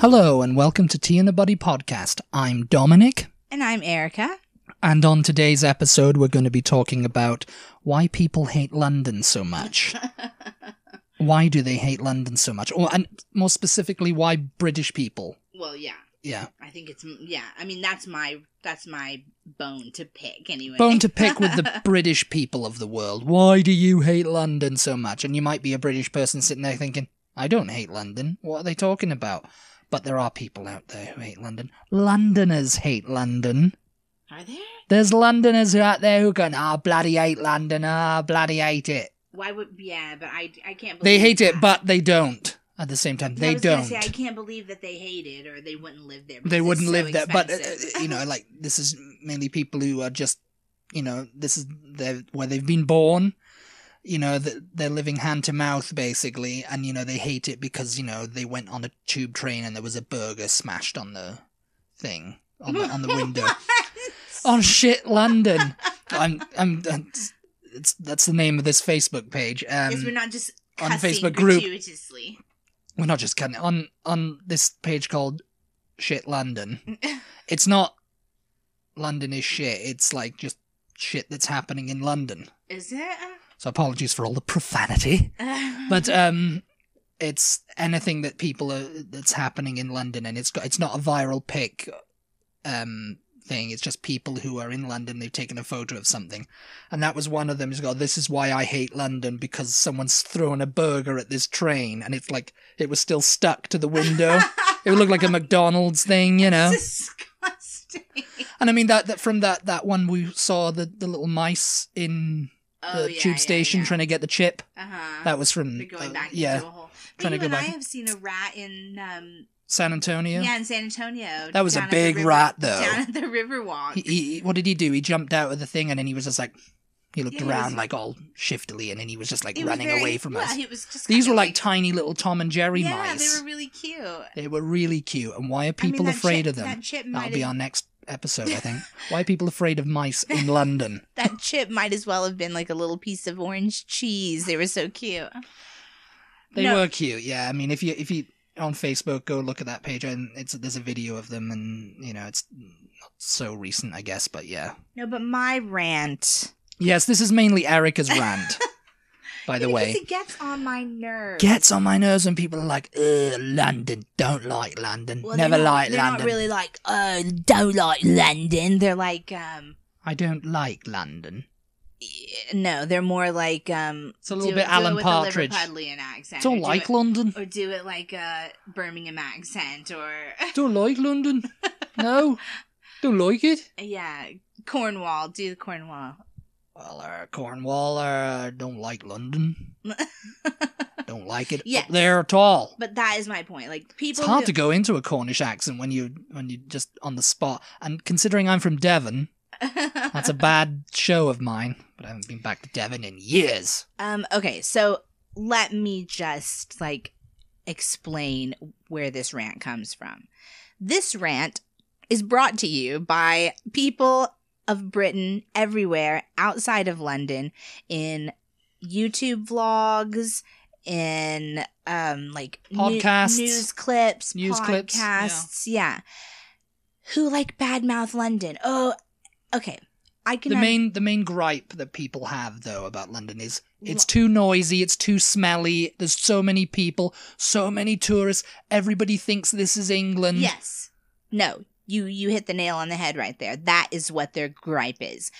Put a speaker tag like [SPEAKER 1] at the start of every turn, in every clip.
[SPEAKER 1] Hello, and welcome to Tea and the Buddy podcast. I'm Dominic,
[SPEAKER 2] And I'm Erica.
[SPEAKER 1] and on today's episode, we're going to be talking about why people hate London so much. why do they hate London so much? Or, and more specifically, why British people?
[SPEAKER 2] Well, yeah.
[SPEAKER 1] Yeah.
[SPEAKER 2] I think it's yeah. I mean, that's my that's my bone to pick anyway.
[SPEAKER 1] Bone to pick with the British people of the world. Why do you hate London so much? And you might be a British person sitting there thinking, I don't hate London. What are they talking about? But there are people out there who hate London. Londoners hate London.
[SPEAKER 2] Are there?
[SPEAKER 1] There's Londoners out there who go, ah, bloody hate London, ah, bloody hate it.
[SPEAKER 2] Why would yeah? But I I can't. Believe
[SPEAKER 1] They hate it, but they don't. At the same time, they
[SPEAKER 2] I was
[SPEAKER 1] don't.
[SPEAKER 2] Say, I can't believe that they hate it, or they wouldn't live there.
[SPEAKER 1] they wouldn't live there. But uh, you know, like this is mainly people who are just, you know, this is their where they've been born. You know, they're living hand to mouth basically, and you know they hate it because you know they went on a tube train and there was a burger smashed on the thing on the on the window. oh shit, London! I'm I'm. That's, it's, that's the name of this Facebook page. Um,
[SPEAKER 2] Yes, we're not just
[SPEAKER 1] on Facebook group. we're not just cutting it on on this page called shit london it's not london is shit it's like just shit that's happening in london
[SPEAKER 2] Is it?
[SPEAKER 1] So apologies for all the profanity. But um it's anything that people are that's happening in london and it's got it's not a viral pic um thing. It's just people who are in london they've taken a photo of something. And that was one of them. Has got this is why i hate london because someone's thrown a burger at this train. And it's like it was still stuck to the window. It would look like a mcdonald's thing you know?
[SPEAKER 2] Disgusting.
[SPEAKER 1] and i mean that, that from that that one we saw the the little mice in the
[SPEAKER 2] Oh, yeah,
[SPEAKER 1] tube
[SPEAKER 2] yeah,
[SPEAKER 1] station
[SPEAKER 2] yeah.
[SPEAKER 1] trying to get the chip
[SPEAKER 2] Uh-huh.
[SPEAKER 1] that was from
[SPEAKER 2] They're going
[SPEAKER 1] uh,
[SPEAKER 2] back
[SPEAKER 1] yeah
[SPEAKER 2] into a hole.
[SPEAKER 1] trying to go
[SPEAKER 2] and I have seen a rat in um
[SPEAKER 1] san antonio
[SPEAKER 2] yeah in San Antonio.
[SPEAKER 1] That was a
[SPEAKER 2] the
[SPEAKER 1] big
[SPEAKER 2] river-
[SPEAKER 1] rat, though.
[SPEAKER 2] Down at the Riverwalk.
[SPEAKER 1] he, he, what did he do? He jumped out of the thing and then he was just like, he looked
[SPEAKER 2] Yeah,
[SPEAKER 1] around
[SPEAKER 2] was-
[SPEAKER 1] like all shiftily and then he was just like running
[SPEAKER 2] very-
[SPEAKER 1] away from
[SPEAKER 2] yeah,
[SPEAKER 1] us.
[SPEAKER 2] He was just
[SPEAKER 1] These were like, tiny little Tom and Jerry
[SPEAKER 2] yeah,
[SPEAKER 1] mice.
[SPEAKER 2] they were really cute.
[SPEAKER 1] They were really cute. And why are
[SPEAKER 2] I mean,
[SPEAKER 1] people afraid
[SPEAKER 2] chip-
[SPEAKER 1] of them?
[SPEAKER 2] That chip
[SPEAKER 1] That'll be our next episode, I think. why are people afraid of mice in London?
[SPEAKER 2] that chip might as well have been like a little piece of orange cheese. They were so cute.
[SPEAKER 1] They
[SPEAKER 2] No.
[SPEAKER 1] were cute, yeah. I mean, if you if you on Facebook go look at that page and it's there's a video of them and you know it's not so recent, I guess, but yeah.
[SPEAKER 2] No, but my rant.
[SPEAKER 1] Yes, this is mainly Erica's rant. by the
[SPEAKER 2] Yeah,
[SPEAKER 1] way.
[SPEAKER 2] it gets on my nerves.
[SPEAKER 1] gets on my nerves when people are like, Ugh, London, don't like London,
[SPEAKER 2] Well,
[SPEAKER 1] never
[SPEAKER 2] they're not,
[SPEAKER 1] like
[SPEAKER 2] they're
[SPEAKER 1] London.
[SPEAKER 2] not really like, oh, don't like London. They're like, um,
[SPEAKER 1] I don't like London.
[SPEAKER 2] no, they're more like, um,
[SPEAKER 1] It's a little
[SPEAKER 2] do,
[SPEAKER 1] bit
[SPEAKER 2] do
[SPEAKER 1] Alan
[SPEAKER 2] it
[SPEAKER 1] Partridge.
[SPEAKER 2] Liverpudlian accent.
[SPEAKER 1] Don't like
[SPEAKER 2] it-
[SPEAKER 1] London.
[SPEAKER 2] or do it like a Birmingham accent, or
[SPEAKER 1] Don't like London. No, don't like it.
[SPEAKER 2] yeah, Cornwall. Do the Cornwall.
[SPEAKER 1] Well, uh, Cornwall, uh, don't like London. don't like it
[SPEAKER 2] Yes.
[SPEAKER 1] up there at all.
[SPEAKER 2] But that is my point. Like people, It's
[SPEAKER 1] hard
[SPEAKER 2] who-
[SPEAKER 1] to go into a Cornish accent when you when you just on the spot. And considering I'm from Devon, that's a bad show of mine. But I haven't been back to Devon in years.
[SPEAKER 2] um. Okay, so let me just like explain where this rant comes from. This rant is brought to you by people of Britain everywhere outside of London in YouTube vlogs, in um like
[SPEAKER 1] Podcasts.
[SPEAKER 2] news clips,
[SPEAKER 1] News clips, yeah.
[SPEAKER 2] podcasts, yeah. Who like badmouth London? Oh, okay. I can
[SPEAKER 1] The main the main gripe that people have though about London is it's too noisy, it's too smelly. There's so many people, so many tourists. Everybody thinks this is England.
[SPEAKER 2] Yes. No. You you hit the nail on the head right there. That is what their gripe is.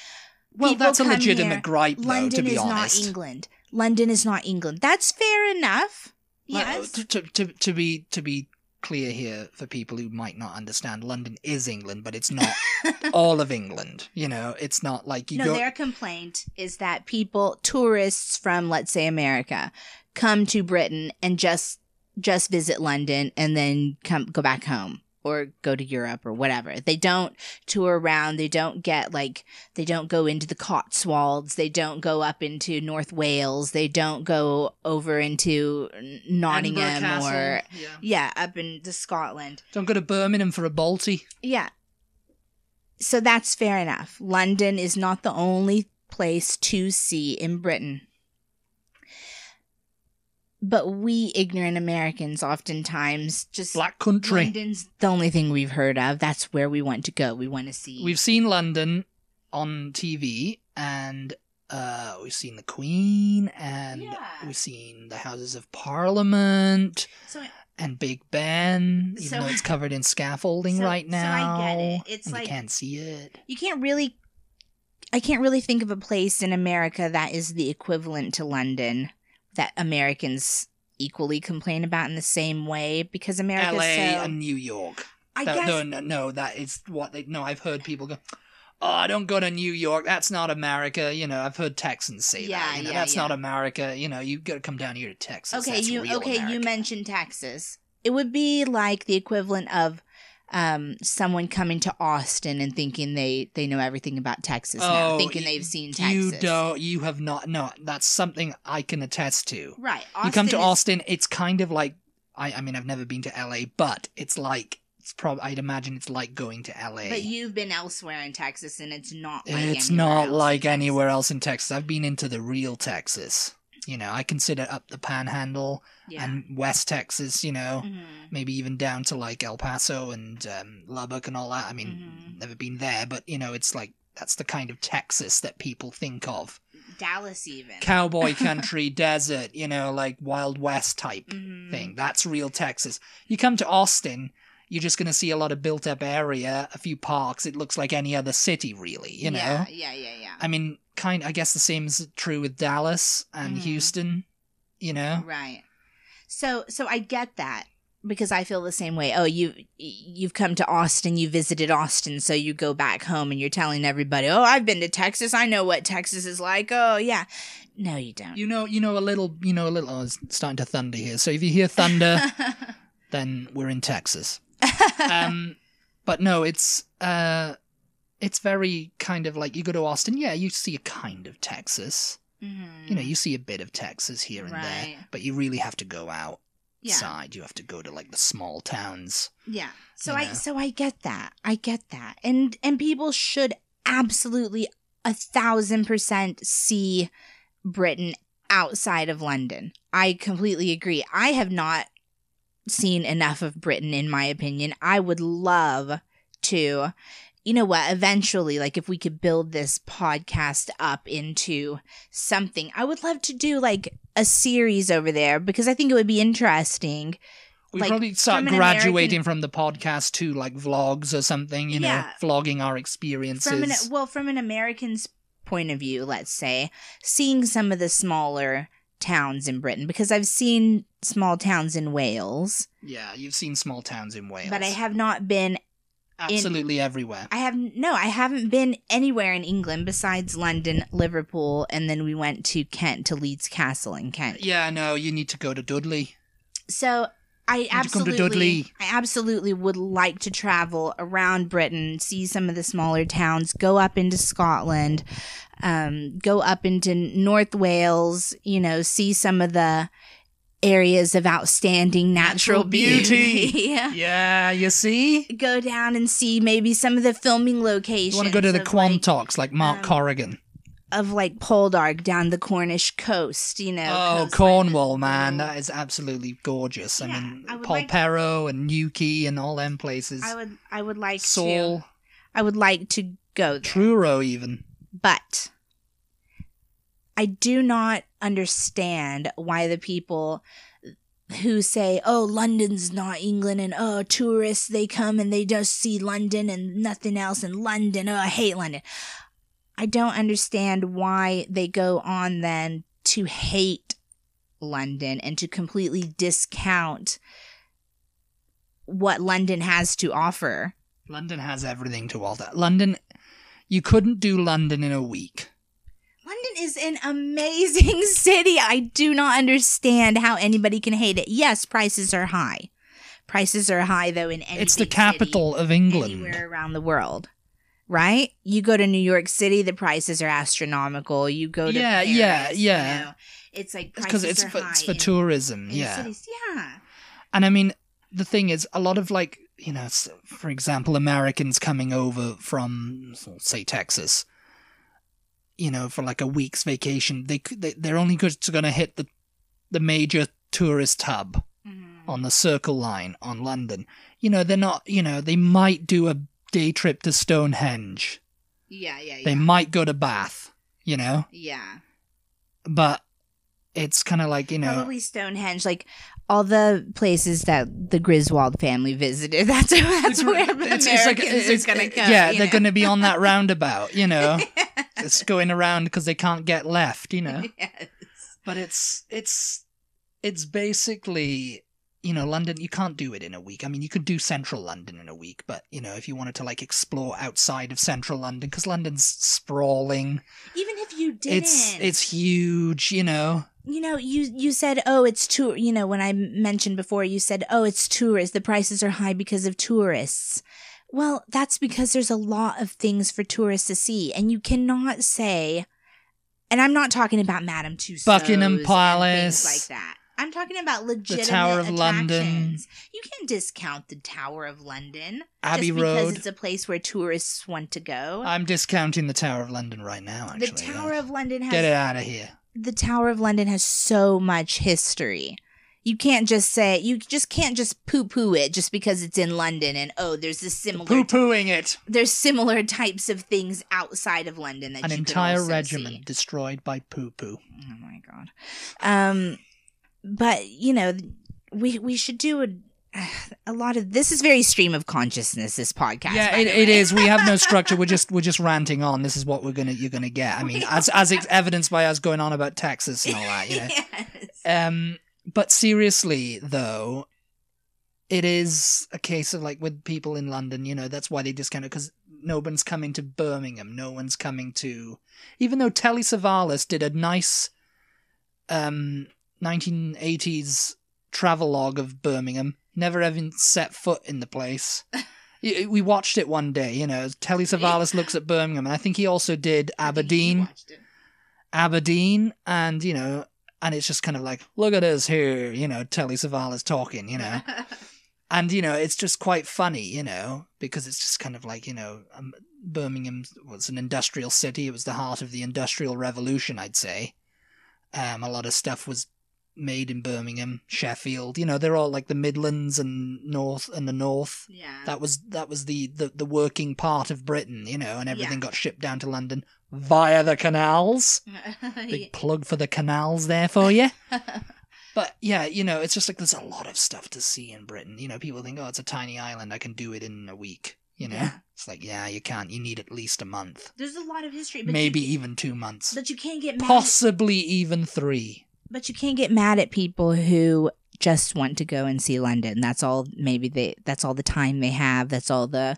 [SPEAKER 1] well,
[SPEAKER 2] people
[SPEAKER 1] that's a legitimate
[SPEAKER 2] here,
[SPEAKER 1] gripe though,
[SPEAKER 2] London
[SPEAKER 1] to be
[SPEAKER 2] is
[SPEAKER 1] honest.
[SPEAKER 2] not England. London is not England. That's fair enough.
[SPEAKER 1] Like, uh,
[SPEAKER 2] Yes.
[SPEAKER 1] to, to, to, to be to be clear here for people who might not understand, London is England, but it's not all of England. You know, it's not like you
[SPEAKER 2] no,
[SPEAKER 1] go.
[SPEAKER 2] their complaint is that people, tourists from let's say America, come to Britain and just just visit London and then come go back home or go to Europe or whatever. They don't tour around. They don't get like they don't go into the Cotswolds. They don't go up into North Wales. They don't go over into Nottingham
[SPEAKER 1] Edinburgh Castle,
[SPEAKER 2] or
[SPEAKER 1] yeah.
[SPEAKER 2] yeah, up into Scotland.
[SPEAKER 1] Don't go to Birmingham for a Balti.
[SPEAKER 2] Yeah. So that's fair enough. London is not the only place to see in Britain. But we ignorant Americans oftentimes just
[SPEAKER 1] Black country.
[SPEAKER 2] London's the only thing we've heard of. That's where we want to go. We want to see.
[SPEAKER 1] We've seen London on TV, and uh, we've seen the Queen, and
[SPEAKER 2] Yeah.
[SPEAKER 1] we've seen the Houses of Parliament
[SPEAKER 2] so
[SPEAKER 1] and Big Ben, even
[SPEAKER 2] So-
[SPEAKER 1] though it's covered in scaffolding
[SPEAKER 2] So-
[SPEAKER 1] right now.
[SPEAKER 2] so I get it. It's like-
[SPEAKER 1] you can't see it.
[SPEAKER 2] you can't really. I can't really think of a place in America that is the equivalent to London that Americans equally complain about in the same way because America,
[SPEAKER 1] L.A.
[SPEAKER 2] so.
[SPEAKER 1] and New York.
[SPEAKER 2] I
[SPEAKER 1] That-
[SPEAKER 2] guess
[SPEAKER 1] no, no, no, that is what they. No, I've heard people go. Oh, I don't go to New York. That's not America. You know, I've heard Texans say
[SPEAKER 2] Yeah,
[SPEAKER 1] that. You know,
[SPEAKER 2] yeah,
[SPEAKER 1] that's
[SPEAKER 2] yeah.
[SPEAKER 1] not America. You know, you've got to come down here to Texas.
[SPEAKER 2] okay
[SPEAKER 1] That's
[SPEAKER 2] you okay you mentioned Texas. It would be like the equivalent of um, someone coming to Austin and thinking they they know everything about Texas now,
[SPEAKER 1] Oh,
[SPEAKER 2] thinking
[SPEAKER 1] y-
[SPEAKER 2] they've seen Texas.
[SPEAKER 1] You don't. You have not. No, that's something I can attest to.
[SPEAKER 2] right?
[SPEAKER 1] you come to
[SPEAKER 2] is-
[SPEAKER 1] Austin, it's kind of like. I. I mean, I've never been to LA, but it's like. It's probably. I'd imagine it's like going to LA.
[SPEAKER 2] but you've been elsewhere in Texas, and it's not. like
[SPEAKER 1] it's
[SPEAKER 2] anywhere
[SPEAKER 1] not
[SPEAKER 2] else
[SPEAKER 1] like
[SPEAKER 2] Texas.
[SPEAKER 1] anywhere else in Texas. I've been into the real Texas. You know, I consider up the Panhandle
[SPEAKER 2] Yeah.
[SPEAKER 1] and West Texas. You know,
[SPEAKER 2] Mhm.
[SPEAKER 1] maybe even down to like El Paso and um, Lubbock and all that. I mean,
[SPEAKER 2] Mhm.
[SPEAKER 1] never been there, but you know, it's like that's the kind of Texas that people think of.
[SPEAKER 2] Dallas, even
[SPEAKER 1] Cowboy country, desert, you know, like Wild West type
[SPEAKER 2] Mhm.
[SPEAKER 1] thing. That's real Texas. You come to Austin, you're just going to see a lot of built up area, a few parks. It looks like any other city, really, you know?
[SPEAKER 2] Yeah, yeah, yeah, yeah.
[SPEAKER 1] I mean, kind. I guess the same is true with Dallas and
[SPEAKER 2] Mhm.
[SPEAKER 1] Houston. You know,
[SPEAKER 2] Right. So so I get that because I feel the same way. Oh, you you've come to Austin, you visited Austin, so you go back home and you're telling everybody, "Oh, I've been to Texas. I know what Texas is like." Oh, yeah. No, you don't.
[SPEAKER 1] you know, you know a little. You know a little. Oh, it's starting to thunder here. So if you hear thunder, then we're in Texas. Um, but no, it's uh, it's very kind of like you go to Austin. Yeah, you see a kind of Texas.
[SPEAKER 2] Mhm.
[SPEAKER 1] You know, you see a bit of Texas here and
[SPEAKER 2] Right.
[SPEAKER 1] there, but you really have to go
[SPEAKER 2] yeah.
[SPEAKER 1] outside. You have to go to like the small towns.
[SPEAKER 2] Yeah. So
[SPEAKER 1] you
[SPEAKER 2] I so I get that. I get that. And and people should absolutely a thousand percent see Britain outside of London. I completely agree. I have not seen enough of Britain in my opinion. I would love to you know what eventually like if we could build this podcast up into something i would love to do like a series over there because i think it would be interesting
[SPEAKER 1] We
[SPEAKER 2] Like,
[SPEAKER 1] probably start
[SPEAKER 2] from
[SPEAKER 1] graduating
[SPEAKER 2] American-
[SPEAKER 1] from the podcast to like vlogs or something. You know, vlogging our experiences.
[SPEAKER 2] from an well from an american's point of view let's say seeing some of the smaller towns in britain because i've seen small towns in wales
[SPEAKER 1] yeah, you've seen small towns in Wales,
[SPEAKER 2] but i have not been
[SPEAKER 1] absolutely everywhere.
[SPEAKER 2] i have no i haven't been anywhere in england besides london liverpool and then we went to kent to leeds castle in kent
[SPEAKER 1] Yeah, no, you need to go to Dudley.
[SPEAKER 2] so I
[SPEAKER 1] you come to
[SPEAKER 2] absolutely? I absolutely would like to travel around Britain, see some of the smaller towns, go up into Scotland, um, go up into North Wales, you know, see some of the areas of outstanding natural,
[SPEAKER 1] Natural beauty.
[SPEAKER 2] beauty. Yeah.
[SPEAKER 1] Yeah, you see.
[SPEAKER 2] Go down and see maybe some of the filming locations.
[SPEAKER 1] You want to go to the
[SPEAKER 2] of, like,
[SPEAKER 1] Quantocks like Mark
[SPEAKER 2] um,
[SPEAKER 1] Corrigan.
[SPEAKER 2] Of like Poldark down the Cornish coast, you know.
[SPEAKER 1] Oh, Cornwall, man, that is absolutely gorgeous. I mean,
[SPEAKER 2] I
[SPEAKER 1] Paul
[SPEAKER 2] like-
[SPEAKER 1] and Newquay and all them places.
[SPEAKER 2] I would I would like to I would like to go there.
[SPEAKER 1] Truro, even.
[SPEAKER 2] But I do not understand why the people who say, oh, London's not England, and oh, tourists, they come and they just see London and nothing else in London. Oh, I hate London. I don't understand why they go on then to hate London and to completely discount what London has to offer.
[SPEAKER 1] London has everything to offer. London, you couldn't do London in a week.
[SPEAKER 2] London is an amazing city. I do not understand how anybody can hate it. Yes, prices are high. Prices are high though in any
[SPEAKER 1] it's the capital
[SPEAKER 2] city,
[SPEAKER 1] of England.
[SPEAKER 2] anywhere around the world. Right? You go to New York City, the prices are astronomical. You go to
[SPEAKER 1] Yeah,
[SPEAKER 2] Paris,
[SPEAKER 1] yeah,
[SPEAKER 2] you
[SPEAKER 1] yeah.
[SPEAKER 2] know, it's like
[SPEAKER 1] because it's for, it's for tourism.
[SPEAKER 2] in
[SPEAKER 1] Yeah.
[SPEAKER 2] Yeah.
[SPEAKER 1] And I mean, the thing is, a lot of like, you know, for example, Americans coming over from, say, Texas, you know, for like a week's vacation, they, they they're only going to hit the the major tourist hub
[SPEAKER 2] Mhm.
[SPEAKER 1] on the Circle Line on London. You know, they're not. You know, they might do a day trip to Stonehenge.
[SPEAKER 2] Yeah, yeah, yeah.
[SPEAKER 1] They might go to Bath. You know,
[SPEAKER 2] yeah.
[SPEAKER 1] but it's kind of like you know.
[SPEAKER 2] Probably Stonehenge, like all the places that the Griswold family visited. That's that's where Americans
[SPEAKER 1] It's- it's like-
[SPEAKER 2] are gonna go.
[SPEAKER 1] Yeah, they're going to be on that roundabout. You know, it's going around because they can't get left. You know.
[SPEAKER 2] Yes.
[SPEAKER 1] but it's it's it's basically you know london you can't do it in a week i mean you could do central london in a week but you know if you wanted to like explore outside of central london because london's sprawling
[SPEAKER 2] Even if you didn't,
[SPEAKER 1] it's it's huge you know
[SPEAKER 2] you know, you you said, oh, it's tour. You know, when I mentioned before, you said, oh, it's tourists. The prices are high because of tourists. Well, that's because there's a lot of things for tourists to see, and you cannot say. And I'm not talking about Madame Tussauds,
[SPEAKER 1] Buckingham Palace.
[SPEAKER 2] like that. I'm talking about legitimate
[SPEAKER 1] Tower of London.
[SPEAKER 2] attractions. You can't discount the Tower of London
[SPEAKER 1] abbey
[SPEAKER 2] just because
[SPEAKER 1] road
[SPEAKER 2] it's a place where tourists want to go.
[SPEAKER 1] i'm discounting the tower of london right now actually
[SPEAKER 2] the Tower
[SPEAKER 1] yeah.
[SPEAKER 2] of London has
[SPEAKER 1] get it out of here
[SPEAKER 2] the Tower of London has so much history. You can't just say you just can't just poo poo it just because it's in London and oh there's this similar
[SPEAKER 1] poo-pooing it
[SPEAKER 2] there's similar types of things outside of London that
[SPEAKER 1] an entire regiment
[SPEAKER 2] see.
[SPEAKER 1] destroyed by poo-poo
[SPEAKER 2] Oh my god. Um but you know we we should do a a lot of this is very stream of consciousness this podcast
[SPEAKER 1] yeah it, it is. We have no structure. We're just we're just ranting on. This is what we're gonna you're gonna get. I mean as as evidenced by us going on about texas and all that you know?
[SPEAKER 2] Yes.
[SPEAKER 1] um but seriously though it is a case of like with people in london you know that's why they discount it because no one's coming to birmingham. No one's coming to even though telly savalas did a nice um 1980s travelogue of birmingham never even set foot in the place. We watched it one day you know telly savalas looks at birmingham and i think he also did
[SPEAKER 2] I think you
[SPEAKER 1] aberdeen. Aberdeen, and you know, and it's just kind of like, look at us here, you know, Telly Savalas talking, you know, and you know, it's just quite funny, you know, because it's just kind of like, you know, um, Birmingham was an industrial city; it was the heart of the industrial revolution, I'd say. Um, a lot of stuff was made in Birmingham, Sheffield, you know, they're all like the Midlands and North and the North.
[SPEAKER 2] yeah
[SPEAKER 1] That was that was the, the, the working part of Britain, you know, and everything
[SPEAKER 2] Yeah.
[SPEAKER 1] got shipped down to London via the canals. Big plug for the canals there for you. But yeah, you know, it's just like there's a lot of stuff to see in Britain. You know, people think, oh, it's a tiny island, I can do it in a week. You know,
[SPEAKER 2] Yeah.
[SPEAKER 1] it's like, yeah, you can't. You need at least a month,
[SPEAKER 2] There's a lot of history,
[SPEAKER 1] maybe
[SPEAKER 2] you,
[SPEAKER 1] even two months,
[SPEAKER 2] but you can't get mad.
[SPEAKER 1] possibly even three.
[SPEAKER 2] But you can't get mad at people who just want to go and see London. That's all. Maybe they. That's all the time they have. That's all the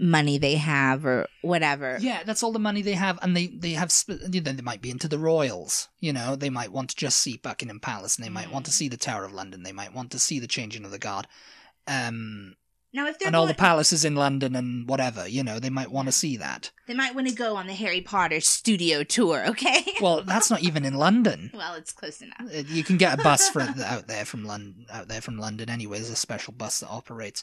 [SPEAKER 2] money they have, or whatever.
[SPEAKER 1] Yeah, that's all the money they have, and they they have. You know, they might be into the royals. You know, they might want to just see Buckingham Palace, and they might want to
[SPEAKER 2] Mm.
[SPEAKER 1] see the Tower of London. They might want to see the changing of the guard. Um,
[SPEAKER 2] Now, if they're
[SPEAKER 1] and all the palaces in London and whatever, you know, they might want to see that.
[SPEAKER 2] they might want to go on the Harry Potter studio tour. Okay.
[SPEAKER 1] Well, that's not even in London.
[SPEAKER 2] well, it's close enough.
[SPEAKER 1] Uh, You can get a bus for out there from London. Out there from London, anyway. There's a special bus that operates.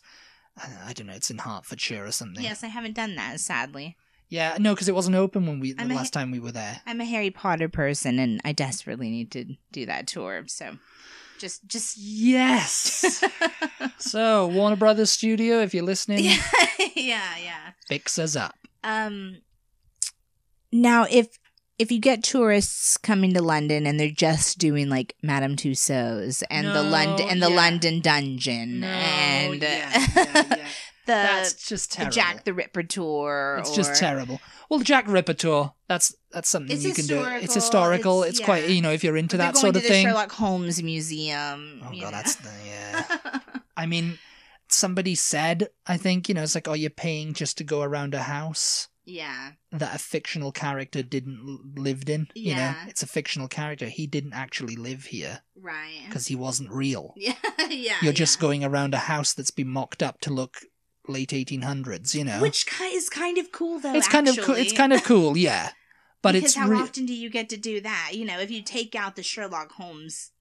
[SPEAKER 1] I, I don't know. It's in Hertfordshire or something.
[SPEAKER 2] Yes, I haven't done that. Sadly,
[SPEAKER 1] Yeah. No, because it wasn't open when we the
[SPEAKER 2] I'm
[SPEAKER 1] last time we were there.
[SPEAKER 2] I'm a Harry Potter person, and I desperately need to do that tour. So, just, just.
[SPEAKER 1] Yes. so Warner Brothers Studio, if you're listening,
[SPEAKER 2] yeah, yeah, yeah.
[SPEAKER 1] fix us up.
[SPEAKER 2] Um now if if you get tourists coming to London and they're just doing like Madame Tussauds and the London and the
[SPEAKER 1] yeah.
[SPEAKER 2] London Dungeon and uh,
[SPEAKER 1] yeah, yeah, yeah.
[SPEAKER 2] The,
[SPEAKER 1] That's just
[SPEAKER 2] the
[SPEAKER 1] terrible.
[SPEAKER 2] Jack the Ripper tour.
[SPEAKER 1] It's
[SPEAKER 2] or,
[SPEAKER 1] just terrible. Well, the Jack Ripper tour. That's that's something
[SPEAKER 2] It's
[SPEAKER 1] you can do. It's
[SPEAKER 2] historical, it's-
[SPEAKER 1] It's, quite you know if you're into that
[SPEAKER 2] going
[SPEAKER 1] sort
[SPEAKER 2] to
[SPEAKER 1] of
[SPEAKER 2] the
[SPEAKER 1] thing.
[SPEAKER 2] Sherlock Holmes Museum.
[SPEAKER 1] oh god,
[SPEAKER 2] know.
[SPEAKER 1] that's yeah. I mean, somebody said I think you know it's like oh you're paying just to go around a house
[SPEAKER 2] yeah.
[SPEAKER 1] that a fictional character didn't lived in. You know,
[SPEAKER 2] Yeah.
[SPEAKER 1] it's a fictional character. He didn't actually live here
[SPEAKER 2] Right.
[SPEAKER 1] because he wasn't real.
[SPEAKER 2] Yeah. yeah.
[SPEAKER 1] You're just
[SPEAKER 2] yeah.
[SPEAKER 1] going around a house that's been mocked up to look late 1800s. You know,
[SPEAKER 2] Which is kind of cool though.
[SPEAKER 1] it's kind of cool. It's kind of cool, yeah. But
[SPEAKER 2] because
[SPEAKER 1] it's
[SPEAKER 2] how
[SPEAKER 1] re-
[SPEAKER 2] often do you get to do that? You know, if you take out the Sherlock Holmes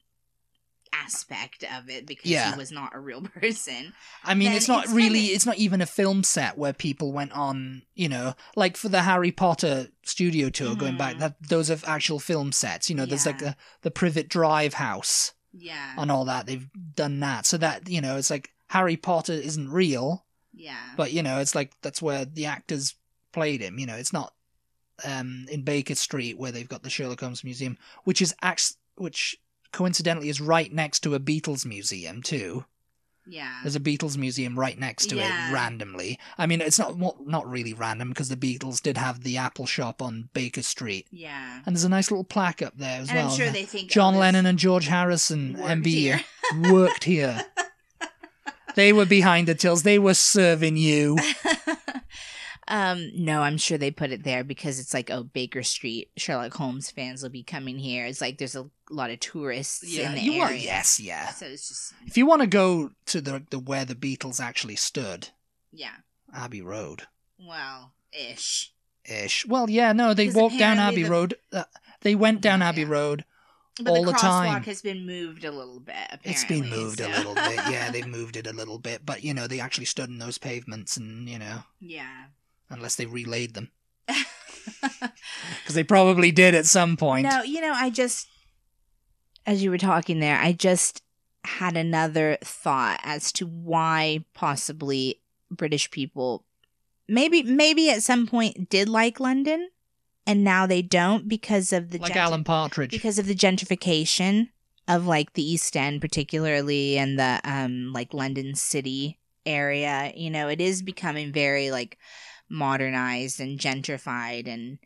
[SPEAKER 2] aspect of it because
[SPEAKER 1] Yeah.
[SPEAKER 2] he was not a real person.
[SPEAKER 1] I mean, it's not
[SPEAKER 2] it's
[SPEAKER 1] really. It's not even a film set where people went on. You know, like for the Harry Potter studio tour going back.
[SPEAKER 2] Mhm.
[SPEAKER 1] That those are actual film sets. You know, there's like
[SPEAKER 2] Yeah.
[SPEAKER 1] the the Privet Drive house
[SPEAKER 2] Yeah.
[SPEAKER 1] and all that. They've done that, so that you know, it's like Harry Potter isn't real,
[SPEAKER 2] yeah.
[SPEAKER 1] but you know, it's like that's where the actors played him. You know, it's not um, in Baker Street where they've got the Sherlock Holmes Museum, which is act- which coincidentally is right next to a Beatles museum too.
[SPEAKER 2] yeah.
[SPEAKER 1] There's a Beatles museum right next to
[SPEAKER 2] Yeah.
[SPEAKER 1] it randomly. I mean, it's not not not really random because the Beatles did have the Apple shop on Baker Street,
[SPEAKER 2] Yeah.
[SPEAKER 1] and there's a nice little plaque up there as
[SPEAKER 2] And
[SPEAKER 1] well.
[SPEAKER 2] I'm sure they think
[SPEAKER 1] John Lennon and George Harrison,
[SPEAKER 2] worked
[SPEAKER 1] MB,
[SPEAKER 2] here.
[SPEAKER 1] worked here. they were behind the tills. They were serving you.
[SPEAKER 2] um, no, I'm sure they put it there because it's like, oh, Baker Street, Sherlock Holmes fans will be coming here. It's like there's a lot of tourists in the
[SPEAKER 1] you
[SPEAKER 2] area.
[SPEAKER 1] well, yes, yeah.
[SPEAKER 2] So it's just,
[SPEAKER 1] If you want to go to the the where the Beatles actually stood,
[SPEAKER 2] yeah.
[SPEAKER 1] Abbey Road,
[SPEAKER 2] Well, ish.
[SPEAKER 1] ish. Well, yeah, no, they walked down Abbey
[SPEAKER 2] the-
[SPEAKER 1] Road. Uh, they went down
[SPEAKER 2] Yeah,
[SPEAKER 1] Abbey
[SPEAKER 2] yeah.
[SPEAKER 1] Road.
[SPEAKER 2] But
[SPEAKER 1] All
[SPEAKER 2] the
[SPEAKER 1] the
[SPEAKER 2] crosswalk
[SPEAKER 1] time.
[SPEAKER 2] has been moved a little bit. Apparently,
[SPEAKER 1] It's been moved
[SPEAKER 2] so-
[SPEAKER 1] a little bit. Yeah, they moved it a little bit, but you know, they actually stood in those pavements, and you know,
[SPEAKER 2] yeah.
[SPEAKER 1] unless they relayed them, because they probably did at some point.
[SPEAKER 2] No, you know, I just, as you were talking there, I just had another thought as to why possibly British people, maybe, maybe at some point did like London, and now they don't because of the
[SPEAKER 1] like
[SPEAKER 2] gentr-
[SPEAKER 1] Alan Partridge.
[SPEAKER 2] because of the gentrification of like the East End, particularly, and the um like London City area. You know, it is becoming very like modernized and gentrified and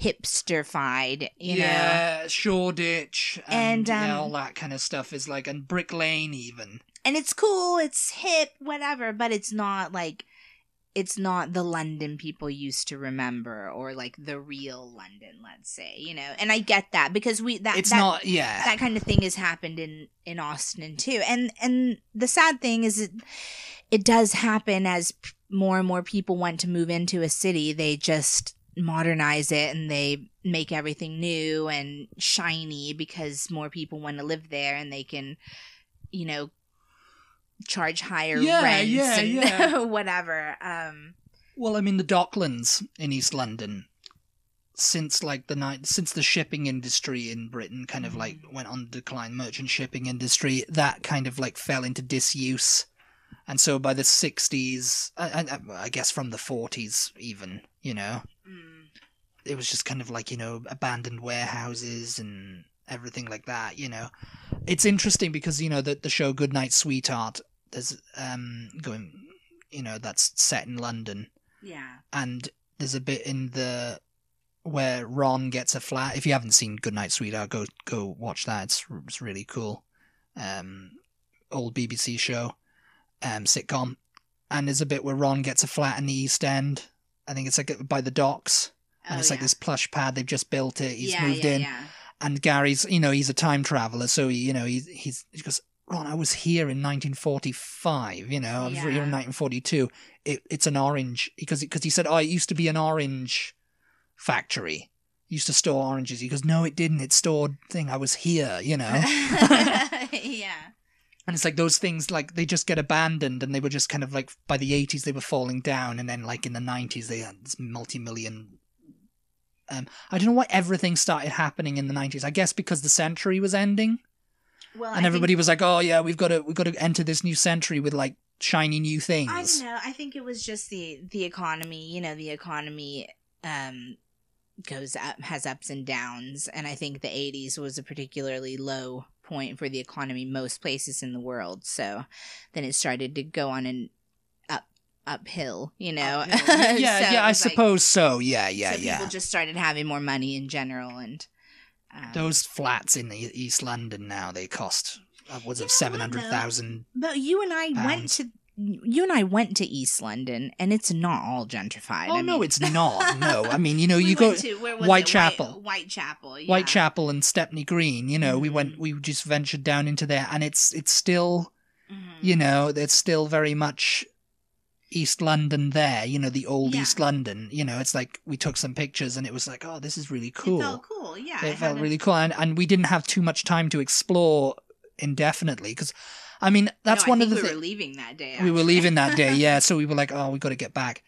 [SPEAKER 2] hipsterfied. You know,
[SPEAKER 1] yeah, Shoreditch and,
[SPEAKER 2] And, um,
[SPEAKER 1] all that kind of stuff is like, and Brick Lane even.
[SPEAKER 2] and it's cool, it's hip, whatever, but it's not like it's not the London people used to remember or like the real London, let's say, you know. And I get that because we that
[SPEAKER 1] It's
[SPEAKER 2] that,
[SPEAKER 1] not, yeah.
[SPEAKER 2] that kind of thing has happened in in Austin too. And and the sad thing is it it does happen as p- more and more people want to move into a city, they just modernize it and they make everything new and shiny because more people want to live there and they can you know charge higher
[SPEAKER 1] Yeah,
[SPEAKER 2] rents
[SPEAKER 1] yeah,
[SPEAKER 2] and
[SPEAKER 1] yeah.
[SPEAKER 2] whatever. Um
[SPEAKER 1] Well, I mean, the Docklands in East London, since like the night, since the shipping industry in Britain kind of like
[SPEAKER 2] Mm.
[SPEAKER 1] went on decline, merchant shipping industry, that kind of like fell into disuse, and so by the sixties, I, I, I guess from the forties even, you know,
[SPEAKER 2] mm,
[SPEAKER 1] it was just kind of like you know abandoned warehouses and everything like that. You know, it's interesting because you know the the show Goodnight Sweetheart, there's um going, you know, that's set in London
[SPEAKER 2] yeah.
[SPEAKER 1] and there's a bit in the where Ron gets a flat. If you haven't seen Goodnight Sweetheart, go go watch that. It's it's really cool. Um, old BBC show, um, sitcom, and there's a bit where Ron gets a flat in the East End. I think it's like by the docks, and
[SPEAKER 2] Oh,
[SPEAKER 1] it's like
[SPEAKER 2] yeah.
[SPEAKER 1] this plush pad. They've just built it. He's
[SPEAKER 2] yeah,
[SPEAKER 1] moved
[SPEAKER 2] yeah,
[SPEAKER 1] in,
[SPEAKER 2] Yeah.
[SPEAKER 1] and Gary's, you know, he's a time traveler, so he, you know, he's he's he goes. Ron, I was here in 1945. You know, I was here in 1942. It, it's an orange because because he said, oh, it used to be an orange factory. It used to store oranges. He goes, no, it didn't. It stored thing. I was here. You know,
[SPEAKER 2] yeah.
[SPEAKER 1] and it's like those things like they just get abandoned, and they were just kind of like by the 80s they were falling down, and then like in the 90s they had this multi-million. Um, I don't know why everything started happening in the 90s. I guess because the century was ending
[SPEAKER 2] Well,
[SPEAKER 1] and everybody was like, "Oh yeah, we've got to we've got to enter this new century with like shiny new things."
[SPEAKER 2] I don't know. I think it was just the the economy. You know, the economy um goes up, has ups and downs, and I think the '80s was a particularly low point for the economy most places in the world. So then it started to go on an up uphill. You know,
[SPEAKER 1] yeah,
[SPEAKER 2] So
[SPEAKER 1] yeah, I
[SPEAKER 2] like-
[SPEAKER 1] suppose so. Yeah, yeah,
[SPEAKER 2] so
[SPEAKER 1] yeah.
[SPEAKER 2] People just started having more money in general, and um,
[SPEAKER 1] Those flats in East London now they cost upwards of seven hundred thousand.
[SPEAKER 2] But you and I went to you and I went to East London, and it's not all gentrified.
[SPEAKER 1] Oh
[SPEAKER 2] I
[SPEAKER 1] no, it's not. No, I mean you know
[SPEAKER 2] We
[SPEAKER 1] you go
[SPEAKER 2] to,
[SPEAKER 1] Whitechapel.
[SPEAKER 2] White, Whitechapel. Yeah.
[SPEAKER 1] Whitechapel and Stepney Green. You know we went we just ventured down into there, and it's it's still
[SPEAKER 2] Mhm.
[SPEAKER 1] you know it's still very much East London there. You know the old
[SPEAKER 2] Yeah.
[SPEAKER 1] East London. You know it's like we took some pictures, and it was like oh this is really cool.
[SPEAKER 2] It felt cool. Yeah. I
[SPEAKER 1] it felt
[SPEAKER 2] hadn't-
[SPEAKER 1] really cool and, and we didn't have too much time to explore indefinitely because i mean that's
[SPEAKER 2] No, I
[SPEAKER 1] one of the
[SPEAKER 2] we
[SPEAKER 1] things
[SPEAKER 2] were leaving that day.
[SPEAKER 1] we were leaving that day yeah so we were like oh we got to get back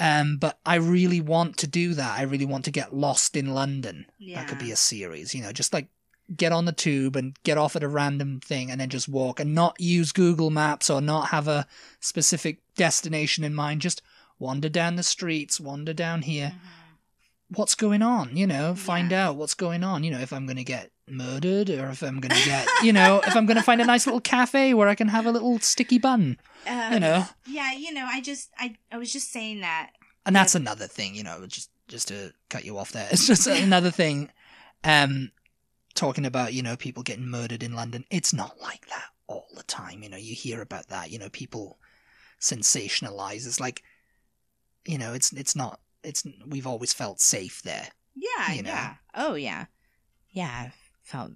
[SPEAKER 1] um but i really want to do that i really want to get lost in london
[SPEAKER 2] yeah.
[SPEAKER 1] that could be a series you know just like get on the tube and get off at a random thing and then just walk and not use Google Maps or not have a specific destination in mind. Just wander down the streets, wander down here. What's going on? You know, find
[SPEAKER 2] Yeah.
[SPEAKER 1] out what's going on. You know, if I'm going to get murdered or if I'm going to get, you know, if I'm going to find a nice little cafe where I can have a little sticky bun,
[SPEAKER 2] Um,
[SPEAKER 1] you know.
[SPEAKER 2] Yeah, you know, I just I I was just saying that.
[SPEAKER 1] and that's another thing you know just just to cut you off there it's just another thing um talking about you know people getting murdered in london it's not like that all the time you know you hear about that you know people sensationalize it's like you know it's it's not it's we've always felt safe there
[SPEAKER 2] Yeah,
[SPEAKER 1] You know.
[SPEAKER 2] yeah. Oh yeah. Yeah, I felt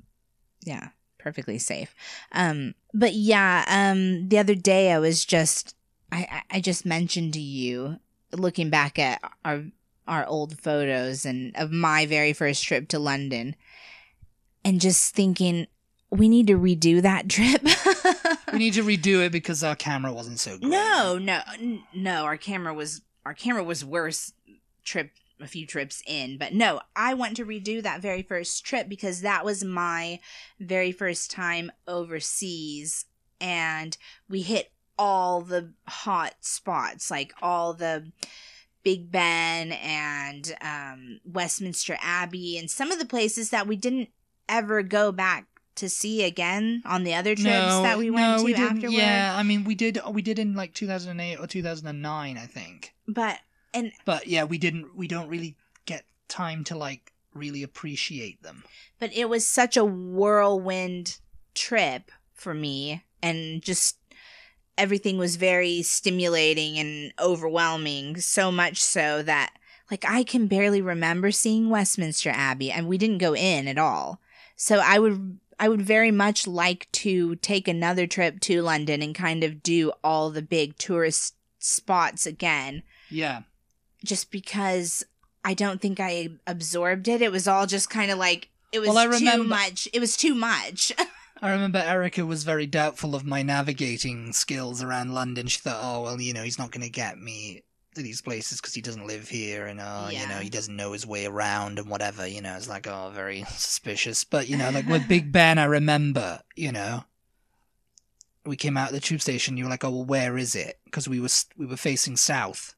[SPEAKER 2] yeah, perfectly safe. Um but yeah, um the other day I was just I I- I just mentioned to you looking back at our our old photos and of my very first trip to London and just thinking we need to redo that trip.
[SPEAKER 1] we need to redo it because our camera wasn't so good
[SPEAKER 2] No, no, n- no. Our camera was our camera was worse. Trip a few trips in, but no, I want to redo that very first trip because that was my very first time overseas, and we hit all the hot spots, like all the Big Ben and um, Westminster Abbey, and some of the places that we didn't ever go back to see again on the other trips
[SPEAKER 1] no,
[SPEAKER 2] that we went
[SPEAKER 1] no,
[SPEAKER 2] to
[SPEAKER 1] we
[SPEAKER 2] afterward.
[SPEAKER 1] Yeah, I mean, we did. We did in like 2008 or 2009, I think.
[SPEAKER 2] But and
[SPEAKER 1] But yeah, we didn't. We don't really get time to like really appreciate them.
[SPEAKER 2] but it was such a whirlwind trip for me and just everything was very stimulating and overwhelming so much so that like I can barely remember seeing Westminster Abbey and we didn't go in at all. So I would I would very much like to take another trip to London and kind of do all the big tourist spots again
[SPEAKER 1] Yeah.
[SPEAKER 2] just because I don't think I absorbed it. It was all just kind of like it was
[SPEAKER 1] Well, I
[SPEAKER 2] too much. It was too much.
[SPEAKER 1] I remember Erica was very doubtful of my navigating skills around London. She thought, oh, well, you know, he's not going to get me to these places because he doesn't live here and, uh, you know, he doesn't know his way around and whatever. You know, it's like, oh, very suspicious. But, you know, like with Big Ben, I remember, you know, we came out of the tube station. You were like, oh, well, where is it? Because we were, we were facing south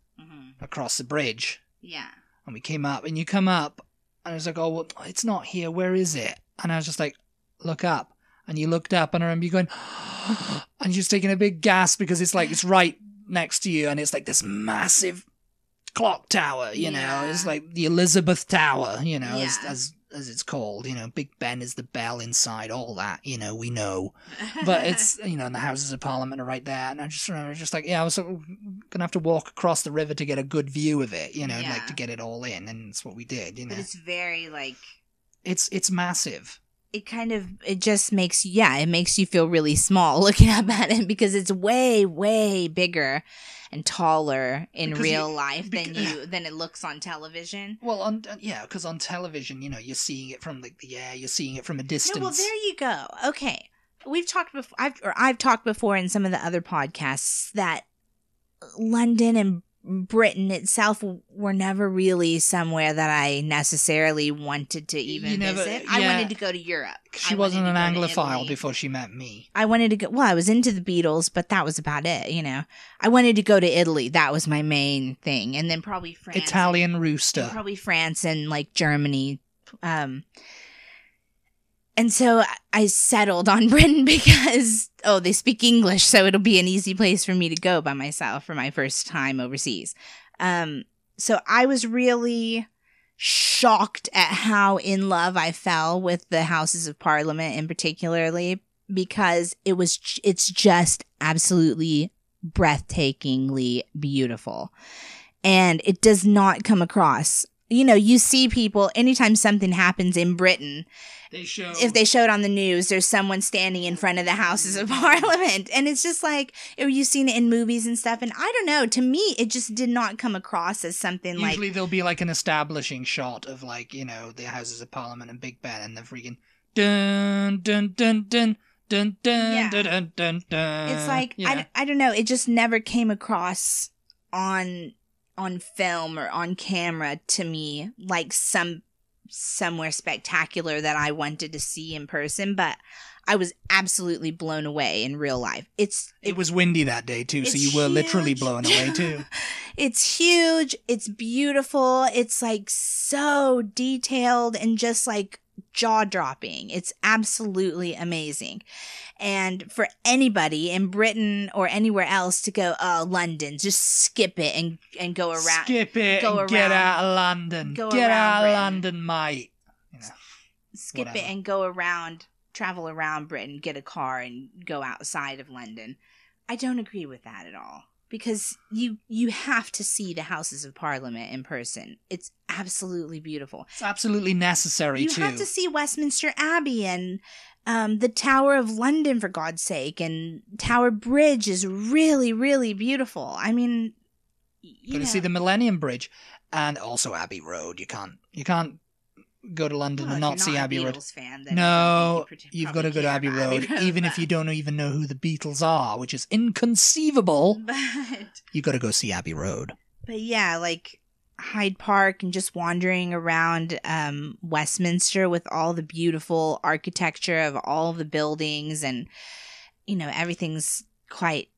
[SPEAKER 1] across the bridge.
[SPEAKER 2] Yeah.
[SPEAKER 1] And we came up, and you come up, and I was like, oh, well, it's not here. Where is it? And I was just like, look up. And you looked up, and I remember you going, and you're just taking a big gasp because it's like, it's right next to you, and it's like this massive clock tower, you know? It's like the Elizabeth Tower, you know, as,
[SPEAKER 2] Yeah.
[SPEAKER 1] as, as it's called. You know, Big Ben is the bell inside, all that, you know, we know but it's you know, and the Houses of Parliament are right there, and I just remember just like yeah, I was sort of gonna have to walk across the river to get a good view of it, you know,
[SPEAKER 2] Yeah.
[SPEAKER 1] like to get it all in, and it's what we did, you know.
[SPEAKER 2] but it's very like
[SPEAKER 1] It's it's massive.
[SPEAKER 2] It kind of it just makes yeah it makes you feel really small looking up at it because it's way way bigger and taller in
[SPEAKER 1] Because
[SPEAKER 2] real
[SPEAKER 1] you-
[SPEAKER 2] life than you than it looks on television.
[SPEAKER 1] Well, on uh, yeah, because on television, you know, you're seeing it from like the air, you're seeing it from a distance.
[SPEAKER 2] No, well, there you go. Okay, we've talked before. I've or I've talked before in some of the other podcasts that London and Britain itself were never really somewhere that I necessarily wanted to even
[SPEAKER 1] never-
[SPEAKER 2] visit. I wanted to go to Europe.
[SPEAKER 1] she
[SPEAKER 2] I
[SPEAKER 1] wasn't an
[SPEAKER 2] wanted to go to
[SPEAKER 1] Anglophile before she met me.
[SPEAKER 2] I wanted to go. Well, I was into the Beatles, but that was about it. You know, I wanted to go to Italy. That was my main thing, and then probably France.
[SPEAKER 1] Italian rooster.
[SPEAKER 2] probably France and like Germany. Um, and so I settled on Britain because oh, they speak English, so it'll be an easy place for me to go by myself for my first time overseas. Um, so I was really shocked at how in love I fell with the Houses of Parliament, in particularly because it was it's just absolutely breathtakingly beautiful, and it does not come across. You know, you see people anytime something happens in Britain,
[SPEAKER 1] They show
[SPEAKER 2] if they show it on the news, there's someone standing in front of the Houses of Parliament. And it's just like, you've seen it in movies and stuff. And I don't know, to me, it just did not come across as something like,
[SPEAKER 1] Usually there'll be like an establishing shot of like, you know, the Houses of Parliament and Big Ben and the freaking dun dun dun dun dun dun
[SPEAKER 2] Yeah.
[SPEAKER 1] dun dun dun dun.
[SPEAKER 2] it's like,
[SPEAKER 1] yeah.
[SPEAKER 2] I, I don't know, it just never came across on on film or on camera to me like some somewhere spectacular that I wanted to see in person, but I was absolutely blown away in real life. It's
[SPEAKER 1] It was windy that day too, so you were literally blown away too.
[SPEAKER 2] it's huge, it's beautiful, it's like so detailed and just like jaw dropping. It's absolutely amazing. And for anybody in Britain or anywhere else to go, oh, London, just skip it and and go around.
[SPEAKER 1] Skip it
[SPEAKER 2] go
[SPEAKER 1] and get out of London.
[SPEAKER 2] go
[SPEAKER 1] Get out of. London, mate. You know.
[SPEAKER 2] skip it and go around, travel around Britain, get a car and go outside of London. I don't agree with that at all because you you have to see the Houses of Parliament in person. It's absolutely beautiful.
[SPEAKER 1] It's absolutely necessary
[SPEAKER 2] You
[SPEAKER 1] too.
[SPEAKER 2] have to see Westminster Abbey and um, the Tower of London for God's sake, and Tower Bridge is really really beautiful. I mean, you know,
[SPEAKER 1] to see the Millennium Bridge and also Abbey Road. You can't you can't go to London
[SPEAKER 2] well,
[SPEAKER 1] and
[SPEAKER 2] if
[SPEAKER 1] not see Abbey Road.
[SPEAKER 2] Fan,
[SPEAKER 1] No,
[SPEAKER 2] you
[SPEAKER 1] you've got to go to
[SPEAKER 2] care
[SPEAKER 1] Abbey Road, even if you don't even know who the Beatles are, which is inconceivable.
[SPEAKER 2] But
[SPEAKER 1] You got to go see Abbey Road.
[SPEAKER 2] but yeah, like Hyde Park and just wandering around um, Westminster with all the beautiful architecture of all the buildings and you know everything's quite,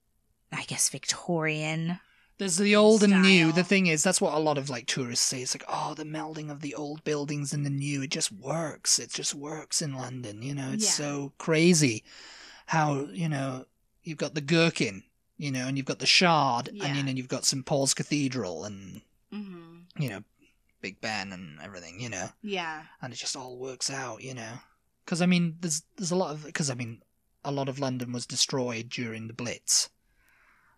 [SPEAKER 2] I guess, Victorian.
[SPEAKER 1] There's the old and new. The thing is, that's what a lot of like tourists say. It's like, oh, the melding of the old buildings and the new. It just works. It just works in London. You know, it's
[SPEAKER 2] Yeah.
[SPEAKER 1] so crazy how you know you've got the Gherkin, you know, and you've got the Shard,
[SPEAKER 2] Yeah.
[SPEAKER 1] and you know you've got St Paul's Cathedral, and
[SPEAKER 2] Mm-hmm.
[SPEAKER 1] You know, Big Ben and everything. You know,
[SPEAKER 2] Yeah.
[SPEAKER 1] and it just all works out. You know, because I mean, there's there's a lot of because I mean, a lot of London was destroyed during the Blitz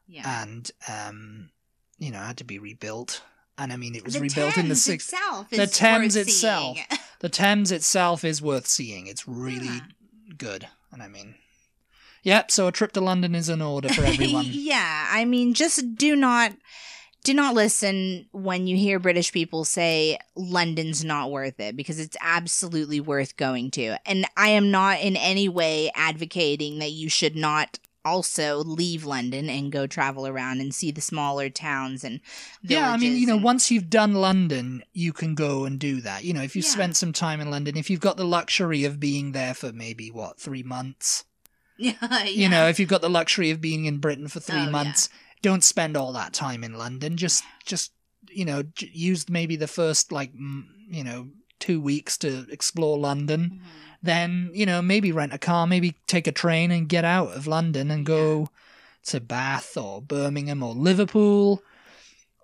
[SPEAKER 2] Yeah.
[SPEAKER 1] and um, you know had to be rebuilt. And I mean, it was
[SPEAKER 2] the
[SPEAKER 1] rebuilt in the
[SPEAKER 2] Thames
[SPEAKER 1] sixth.
[SPEAKER 2] itself
[SPEAKER 1] the Thames
[SPEAKER 2] worth
[SPEAKER 1] itself. The Thames itself is worth seeing. It's really
[SPEAKER 2] Yeah.
[SPEAKER 1] good, and I mean, yep. So a trip to London is in order for everyone.
[SPEAKER 2] yeah, I mean, just do not do not listen when you hear British people say London's not worth it because it's absolutely worth going to. And I am not in any way advocating that you should not also leave London and go travel around and see the smaller towns and
[SPEAKER 1] yeah, I mean, you know,
[SPEAKER 2] and-
[SPEAKER 1] once you've done London, you can go and do that. You know, if you've
[SPEAKER 2] Yeah.
[SPEAKER 1] spent some time in London, if you've got the luxury of being there for maybe what three months,
[SPEAKER 2] yeah,
[SPEAKER 1] you know, if you've got the luxury of being in Britain for three
[SPEAKER 2] Oh, yeah.
[SPEAKER 1] Don't spend all that time in London. Just, just you know, j- use maybe the first like you know two weeks to explore London.
[SPEAKER 2] Mhm.
[SPEAKER 1] Then you know maybe rent a car, maybe take a train and get out of London and go to Bath or Birmingham or Liverpool.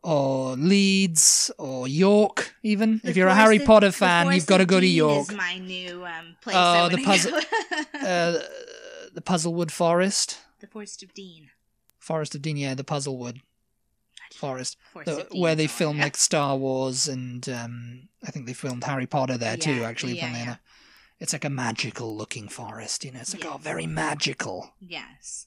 [SPEAKER 1] Or Leeds or York, even
[SPEAKER 2] The
[SPEAKER 1] if you're a Harry Potter fan, you've got to go to York.
[SPEAKER 2] Is my new um, place.
[SPEAKER 1] Oh, the puzzle- Uh, the Puzzlewood Forest,
[SPEAKER 2] the Forest of Dean.
[SPEAKER 1] Forest of yeah, the Puzzlewood Forest.
[SPEAKER 2] Forest
[SPEAKER 1] the- where they
[SPEAKER 2] the
[SPEAKER 1] film
[SPEAKER 2] yeah.
[SPEAKER 1] like Star Wars and um, I think they filmed Harry Potter there too. Actually,
[SPEAKER 2] yeah, yeah.
[SPEAKER 1] it's like a magical looking forest. You know, it's like oh, very magical.
[SPEAKER 2] Yes.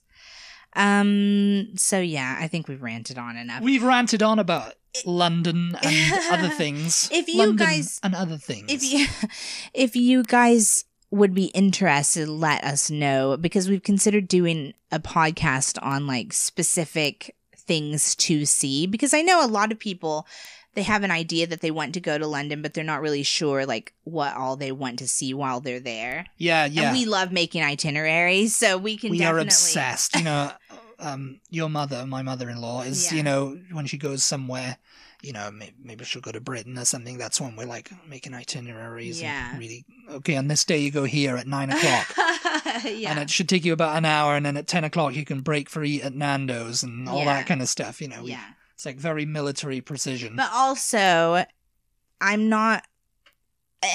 [SPEAKER 2] Um. So yeah, I think we've ranted on enough.
[SPEAKER 1] We've ranted on about London and other things.
[SPEAKER 2] If you
[SPEAKER 1] London
[SPEAKER 2] guys-
[SPEAKER 1] and other things.
[SPEAKER 2] if you, if you guys would be interested, let us know because we've considered doing a podcast on like specific things to see because I know a lot of people they have an idea that they want to go to London but they're not really sure like what all they want to see while they're there.
[SPEAKER 1] yeah, yeah,
[SPEAKER 2] And we love making itineraries, so we can
[SPEAKER 1] we
[SPEAKER 2] definitely
[SPEAKER 1] are obsessed. You know, um, your mother, my mother-in-law, is
[SPEAKER 2] Yeah.
[SPEAKER 1] you know when she goes somewhere, you know, may- maybe she'll go to Britain or something. That's when we're like making itineraries.
[SPEAKER 2] Yeah.
[SPEAKER 1] And really, okay, on this day you go here at nine o'clock.
[SPEAKER 2] yeah.
[SPEAKER 1] And it should take you about an hour, and then at ten o'clock you can break for eat at Nando's and all
[SPEAKER 2] Yeah.
[SPEAKER 1] that kind of stuff. You know, we-
[SPEAKER 2] yeah.
[SPEAKER 1] it's like very military precision.
[SPEAKER 2] But also, I'm not,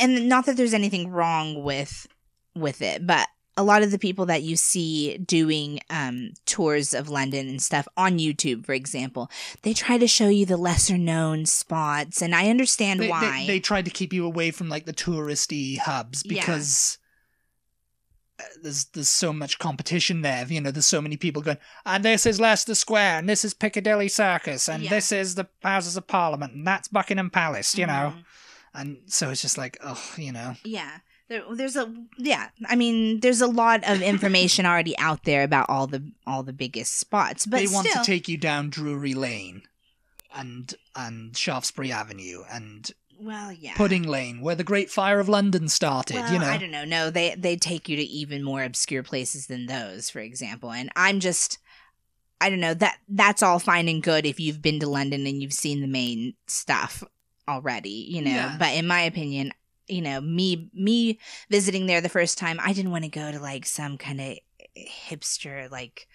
[SPEAKER 2] and not that there's anything wrong with with it, but a lot of the people that you see doing um, tours of London and stuff on YouTube, for example, they try to show you the lesser known spots, and I understand
[SPEAKER 1] they, they-
[SPEAKER 2] why.
[SPEAKER 1] They, try to keep you away from like the touristy hubs because uh, there's there's so much competition there. You know, there's so many people going, and this is Leicester Square, and this is Piccadilly Circus, and
[SPEAKER 2] Yeah.
[SPEAKER 1] this is the Houses of Parliament, and that's Buckingham Palace. You know,
[SPEAKER 2] Mhm.
[SPEAKER 1] and so it's just like, oh, you know,
[SPEAKER 2] Yeah. There, there's a yeah. I mean, there's a lot of information already out there about all the all the biggest spots, but
[SPEAKER 1] they
[SPEAKER 2] still,
[SPEAKER 1] want to take you down Drury Lane, and and Shaftesbury Avenue, and
[SPEAKER 2] well, yeah.
[SPEAKER 1] Pudding Lane, where the Great Fire of London started.
[SPEAKER 2] Well,
[SPEAKER 1] you know,
[SPEAKER 2] I don't know. No, they they take you to even more obscure places than those, for example. And I'm just, I don't know that that's all fine and good if you've been to London and you've seen the main stuff already, you know.
[SPEAKER 1] Yeah.
[SPEAKER 2] But in my opinion, you know, me me visiting there the first time, I didn't want to go to like some kind of hipster like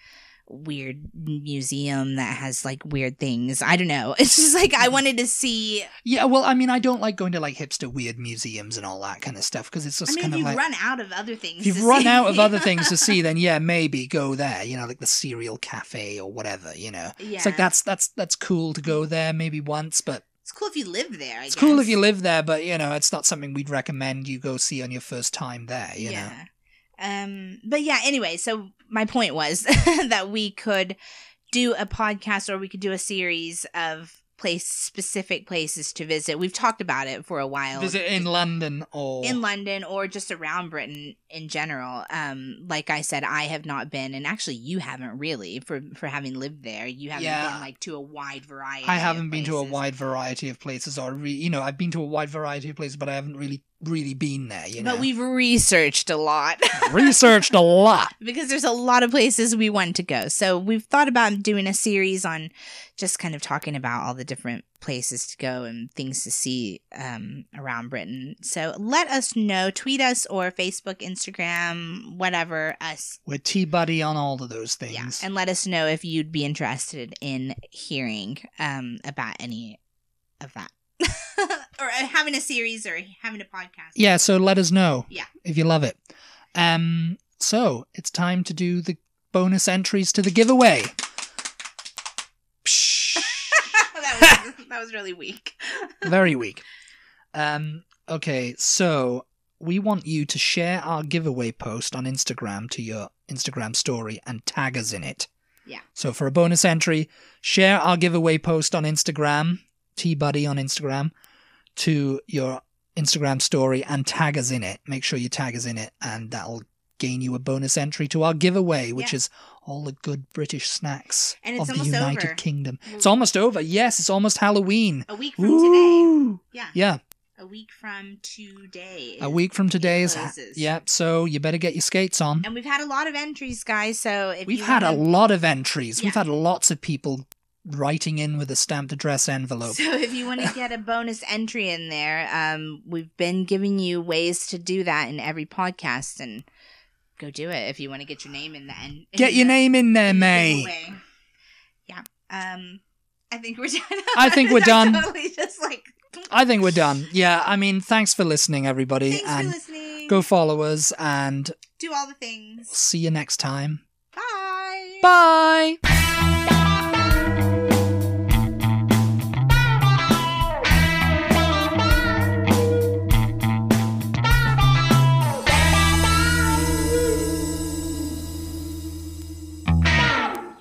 [SPEAKER 2] weird museum that has like weird things. I don't know. It's just like I mm-hmm. wanted to see.
[SPEAKER 1] yeah. Well, I mean, I don't like going to like hipster weird museums and all that kind of stuff because it's just
[SPEAKER 2] I mean,
[SPEAKER 1] kind
[SPEAKER 2] if
[SPEAKER 1] of
[SPEAKER 2] you've
[SPEAKER 1] like.
[SPEAKER 2] run out of other things,
[SPEAKER 1] if you've run
[SPEAKER 2] see-
[SPEAKER 1] out of other things to see, then yeah, maybe go there. You know, like the cereal cafe or whatever. You know,
[SPEAKER 2] yeah,
[SPEAKER 1] it's like that's that's that's cool to go there maybe once, but
[SPEAKER 2] It's cool if you live there. I
[SPEAKER 1] it's cool if you live there. But you know, it's not something we'd recommend you go see on your first time there. You know,
[SPEAKER 2] yeah. Um. But yeah. Anyway, so my point was that we could do a podcast or we could do a series of place specific places to visit. We've talked about it for a while.
[SPEAKER 1] visit in London or
[SPEAKER 2] in London or just around Britain in general. Um, like I said, I have not been, and actually, you haven't really for for having lived there. You haven't
[SPEAKER 1] Yeah.
[SPEAKER 2] been like to a wide variety.
[SPEAKER 1] I haven't been to a wide variety of places, or re- you know, I've been to a wide variety of places, but I haven't really, really been there. You know,
[SPEAKER 2] But we've researched a lot.
[SPEAKER 1] researched a lot.
[SPEAKER 2] because there's a lot of places we want to go. So we've thought about doing a series on just kind of talking about all the different places to go and things to see um, around Britain. So let us know, tweet us or Facebook, Instagram, whatever us.
[SPEAKER 1] We're T Buddy on all of those things.
[SPEAKER 2] Yeah, and let us know if you'd be interested in hearing um, about any of that. or uh, having a series or having a podcast.
[SPEAKER 1] Yeah, so let us know.
[SPEAKER 2] Yeah.
[SPEAKER 1] If you love it. Um so it's time to do the bonus entries to the giveaway.
[SPEAKER 2] That, was, that was really weak.
[SPEAKER 1] very weak. Um okay, so we want you to share our giveaway post on Instagram to your Instagram story and tag us in it.
[SPEAKER 2] Yeah.
[SPEAKER 1] So for a bonus entry, share our giveaway post on Instagram, T Buddy on Instagram, to your Instagram story and tag us in it. Make sure you tag us in it, and that'll gain you a bonus entry to our giveaway, which
[SPEAKER 2] Yeah.
[SPEAKER 1] is all the good British snacks
[SPEAKER 2] And
[SPEAKER 1] of the United
[SPEAKER 2] over.
[SPEAKER 1] Kingdom.
[SPEAKER 2] We're-
[SPEAKER 1] It's almost over. Yes, it's almost Halloween.
[SPEAKER 2] A week from today. Yeah.
[SPEAKER 1] Yeah,
[SPEAKER 2] A week from today.
[SPEAKER 1] a week from today is.
[SPEAKER 2] closes.
[SPEAKER 1] Yeah, so you better get your skates on.
[SPEAKER 2] And we've had a lot of entries, guys. So if
[SPEAKER 1] We've had a lot of entries. We've had lots of people writing in with a stamped address envelope.
[SPEAKER 2] So if you want to get a bonus entry in there, um, we've been giving you ways to do that in every podcast, and go do it if you want to get your name in the end.
[SPEAKER 1] Get your name in there,
[SPEAKER 2] in
[SPEAKER 1] May.
[SPEAKER 2] giveaway. Yeah. Um, I think we're done.
[SPEAKER 1] I think we're done.
[SPEAKER 2] totally just like.
[SPEAKER 1] I think we're done. Yeah, I mean, thanks for listening, everybody,
[SPEAKER 2] Thanks for
[SPEAKER 1] and
[SPEAKER 2] listening.
[SPEAKER 1] go follow us, and
[SPEAKER 2] do all the things.
[SPEAKER 1] see you next time.
[SPEAKER 2] Bye.
[SPEAKER 1] Bye.